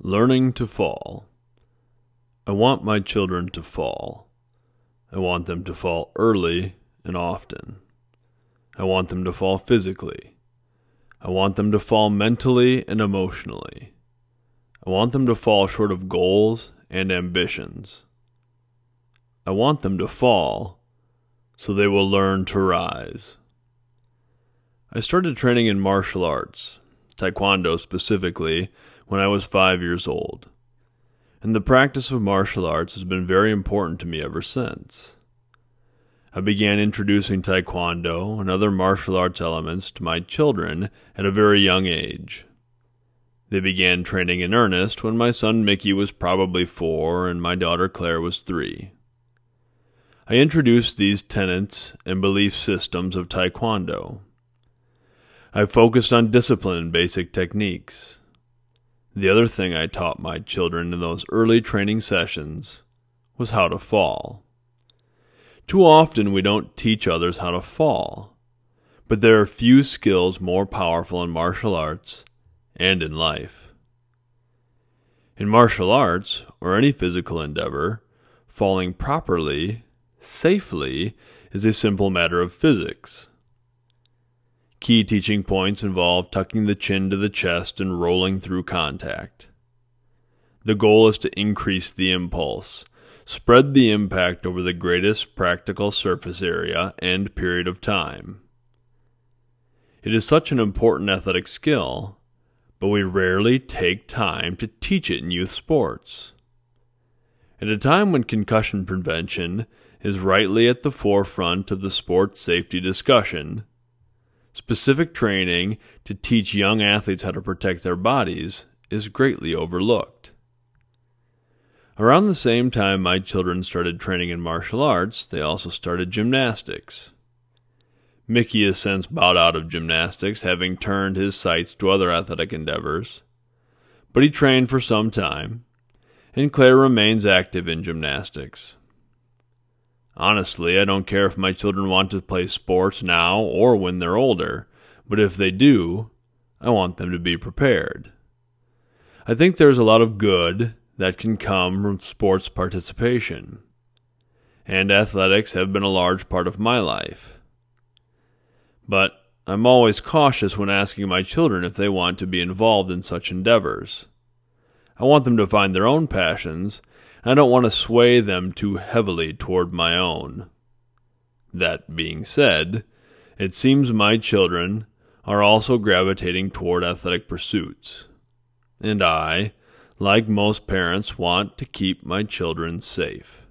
Learning to fall. I want my children to fall. I want them to fall early and often. I want them to fall physically. I want them to fall mentally and emotionally. I want them to fall short of goals and ambitions. I want them to fall so they will learn to rise. I started training in martial arts, Taekwondo specifically, when I was five years old, and the practice of martial arts has been very important to me ever since. I began introducing Taekwondo and other martial arts elements to my children at a very young age. They began training in earnest when my son Mickey was probably four and my daughter Claire was three. I introduced these tenets and belief systems of Taekwondo. I focused on discipline and basic techniques. The other thing I taught my children in those early training sessions was how to fall. Too often we don't teach others how to fall, but there are few skills more powerful in martial arts and in life. In martial arts, or any physical endeavor, falling properly, safely, is a simple matter of physics. Key teaching points involve tucking the chin to the chest and rolling through contact. The goal is to increase the impulse, spread the impact over the greatest practical surface area and period of time. It is such an important athletic skill, but we rarely take time to teach it in youth sports. At a time when concussion prevention is rightly at the forefront of the sports safety discussion, specific training to teach young athletes how to protect their bodies is greatly overlooked. Around the same time my children started training in martial arts, they also started gymnastics. Mickey has since bowed out of gymnastics, having turned his sights to other athletic endeavors. But he trained for some time, and Claire remains active in gymnastics. Honestly, I don't care if my children want to play sports now or when they're older, but if they do, I want them to be prepared. I think there's a lot of good that can come from sports participation, and athletics have been a large part of my life. But I'm always cautious when asking my children if they want to be involved in such endeavors. I want them to find their own passions I don't want to sway them too heavily toward my own. That being said, it seems my children are also gravitating toward athletic pursuits. And I, like most parents, want to keep my children safe.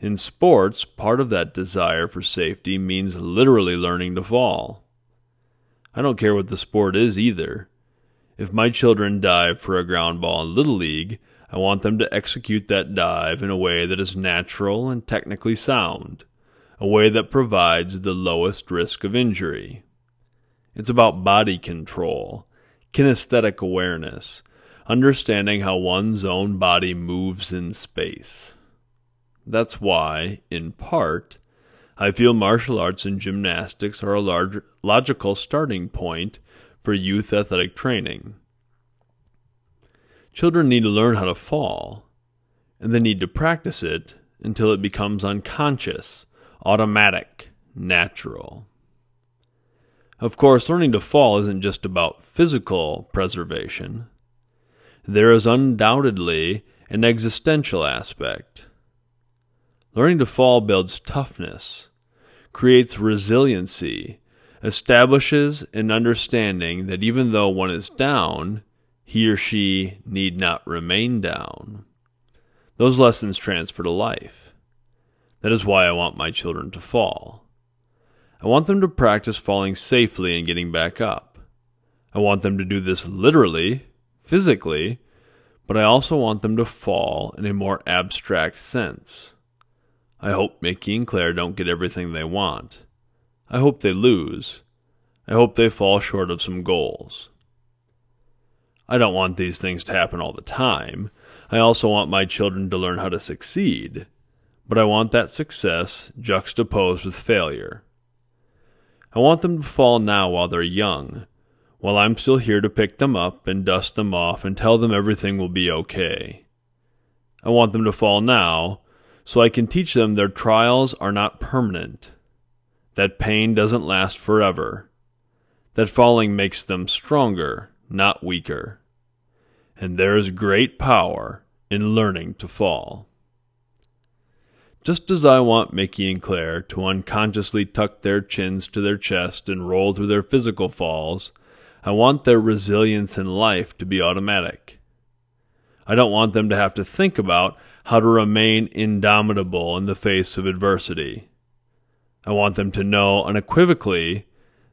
In sports, part of that desire for safety means literally learning to fall. I don't care what the sport is either. If my children dive for a ground ball in Little League, I want them to execute that dive in a way that is natural and technically sound, a way that provides the lowest risk of injury. It's about body control, kinesthetic awareness, understanding how one's own body moves in space. That's why, in part, I feel martial arts and gymnastics are a large, logical starting point for youth athletic training. Children need to learn how to fall, and they need to practice it until it becomes unconscious, automatic, natural. Of course, learning to fall isn't just about physical preservation. There is undoubtedly an existential aspect. Learning to fall builds toughness, creates resiliency, establishes an understanding that even though one is down, he or she need not remain down. Those lessons transfer to life. That is why I want my children to fall. I want them to practice falling safely and getting back up. I want them to do this literally, physically, but I also want them to fall in a more abstract sense. I hope Mickey and Claire don't get everything they want. I hope they lose. I hope they fall short of some goals. I don't want these things to happen all the time. I also want my children to learn how to succeed, but I want that success juxtaposed with failure. I want them to fall now while they're young, while I'm still here to pick them up and dust them off and tell them everything will be okay. I want them to fall now so I can teach them their trials are not permanent, that pain doesn't last forever, that falling makes them stronger, not weaker, and there is great power in learning to fall. Just as I want Mickey and Claire to unconsciously tuck their chins to their chest and roll through their physical falls, I want their resilience in life to be automatic. I don't want them to have to think about how to remain indomitable in the face of adversity. I want them to know unequivocally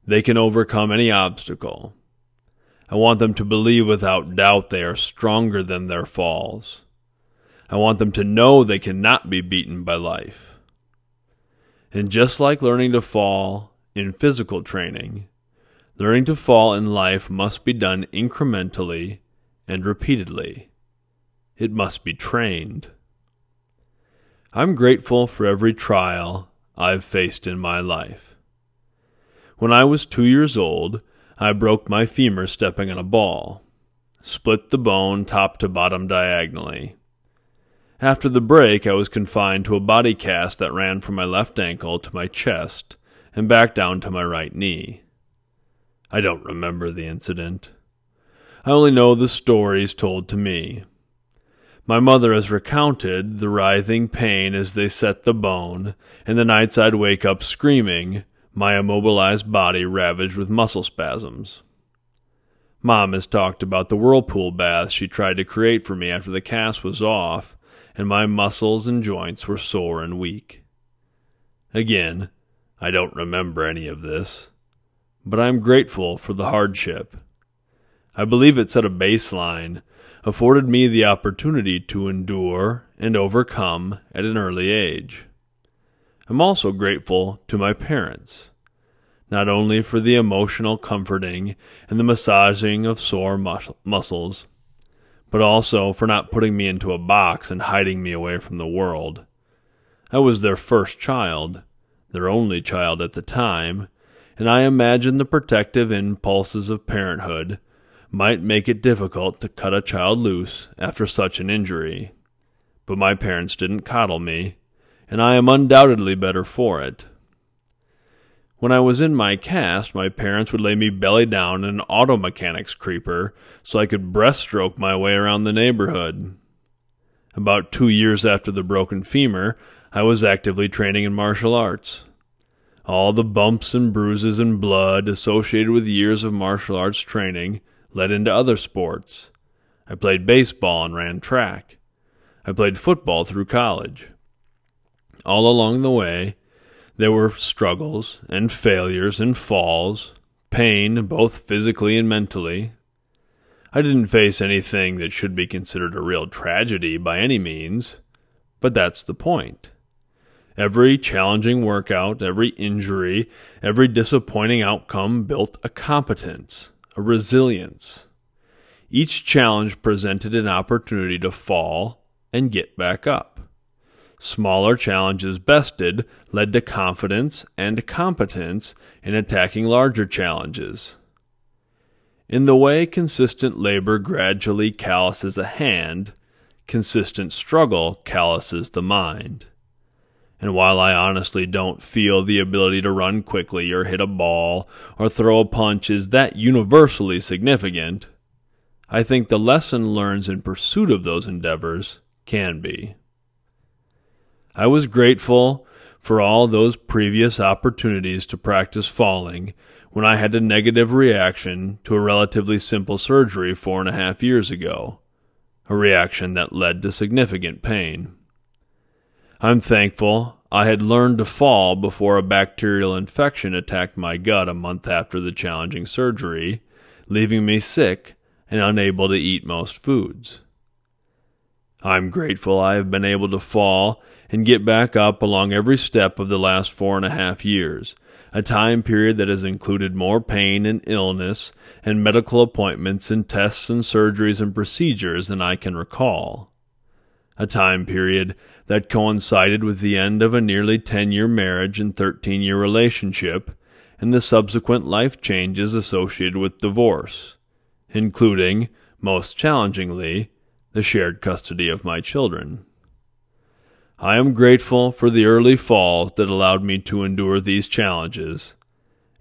they can overcome any obstacle. I want them to believe without doubt they are stronger than their falls. I want them to know they cannot be beaten by life. And just like learning to fall in physical training, learning to fall in life must be done incrementally and repeatedly. It must be trained. I'm grateful for every trial I've faced in my life. When I was two years old, I broke my femur stepping on a ball, split the bone top to bottom diagonally. After the break, I was confined to a body cast that ran from my left ankle to my chest and back down to my right knee. I don't remember the incident. I only know the stories told to me. My mother has recounted the writhing pain as they set the bone, and the nights I'd wake up screaming, my immobilized body ravaged with muscle spasms. Mom has talked about the whirlpool bath she tried to create for me after the cast was off and my muscles and joints were sore and weak. Again, I don't remember any of this, but I am grateful for the hardship. I believe it set a baseline, afforded me the opportunity to endure and overcome at an early age. I'm also grateful to my parents, not only for the emotional comforting and the massaging of sore mus- muscles, but also for not putting me into a box and hiding me away from the world. I was their first child, their only child at the time, and I imagine the protective impulses of parenthood might make it difficult to cut a child loose after such an injury. But my parents didn't coddle me, and I am undoubtedly better for it. When I was in my cast, my parents would lay me belly down in an auto mechanics creeper so I could breaststroke my way around the neighborhood. About two years after the broken femur, I was actively training in martial arts. All the bumps and bruises and blood associated with years of martial arts training led into other sports. I played baseball and ran track. I played football through college. All along the way, there were struggles and failures and falls, pain, both physically and mentally. I didn't face anything that should be considered a real tragedy by any means, but that's the point. Every challenging workout, every injury, every disappointing outcome built a competence, a resilience. Each challenge presented an opportunity to fall and get back up. Smaller challenges bested led to confidence and competence in attacking larger challenges. In the way consistent labor gradually calluses a hand, consistent struggle calluses the mind. And while I honestly don't feel the ability to run quickly or hit a ball or throw a punch is that universally significant, I think the lesson learned in pursuit of those endeavors can be. I was grateful for all those previous opportunities to practice falling when I had a negative reaction to a relatively simple surgery four and a half years ago, a reaction that led to significant pain. I'm thankful I had learned to fall before a bacterial infection attacked my gut a month after the challenging surgery, leaving me sick and unable to eat most foods. I'm grateful I have been able to fall and get back up along every step of the last four and a half years, a time period that has included more pain and illness and medical appointments and tests and surgeries and procedures than I can recall. A time period that coincided with the end of a nearly 10 year marriage and 13 year relationship, and the subsequent life changes associated with divorce, including, most challengingly, the shared custody of my children. I am grateful for the early falls that allowed me to endure these challenges,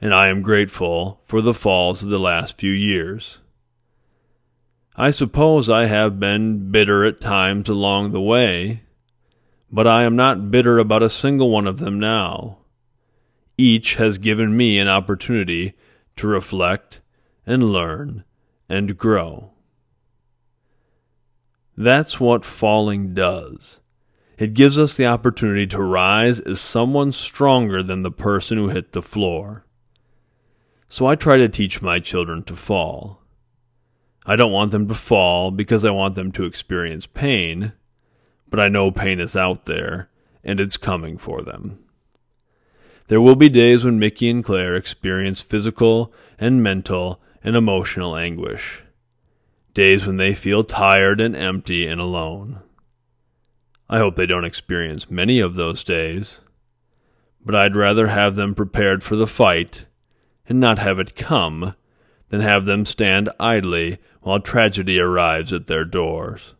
and I am grateful for the falls of the last few years. I suppose I have been bitter at times along the way, but I am not bitter about a single one of them now. Each has given me an opportunity to reflect and learn and grow. That's what falling does. It gives us the opportunity to rise as someone stronger than the person who hit the floor. So I try to teach my children to fall. I don't want them to fall because I want them to experience pain, but I know pain is out there and it's coming for them. There will be days when Mickey and Claire experience physical and mental and emotional anguish. Days when they feel tired and empty and alone. I hope they don't experience many of those days, but I'd rather have them prepared for the fight and not have it come than have them stand idly while tragedy arrives at their doors.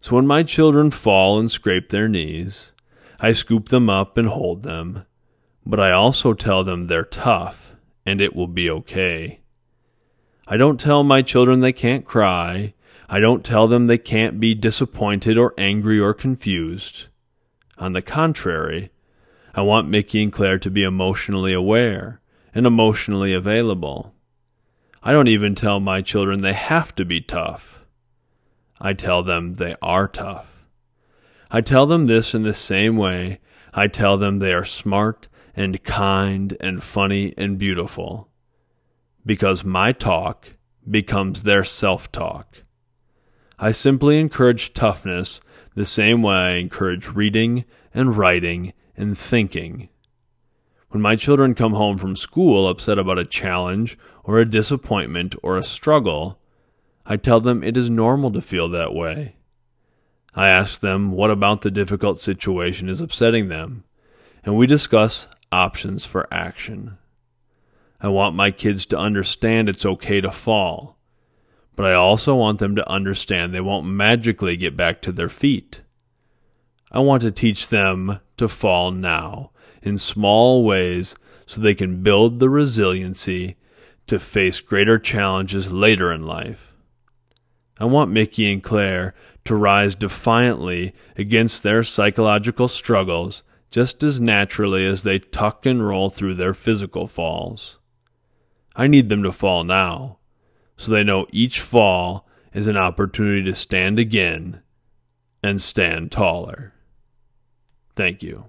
So when my children fall and scrape their knees, I scoop them up and hold them, but I also tell them they're tough and it will be okay. I don't tell my children they can't cry. I don't tell them they can't be disappointed or angry or confused. On the contrary, I want Mickey and Claire to be emotionally aware and emotionally available. I don't even tell my children they have to be tough. I tell them they are tough. I tell them this in the same way I tell them they are smart and kind and funny and beautiful. Because my talk becomes their self talk. I simply encourage toughness the same way I encourage reading and writing and thinking. When my children come home from school upset about a challenge or a disappointment or a struggle, I tell them it is normal to feel that way. I ask them what about the difficult situation is upsetting them, and we discuss options for action. I want my kids to understand it's okay to fall, but I also want them to understand they won't magically get back to their feet. I want to teach them to fall now in small ways so they can build the resiliency to face greater challenges later in life. I want Mickey and Claire to rise defiantly against their psychological struggles just as naturally as they tuck and roll through their physical falls. I need them to fall now, so they know each fall is an opportunity to stand again and stand taller. Thank you.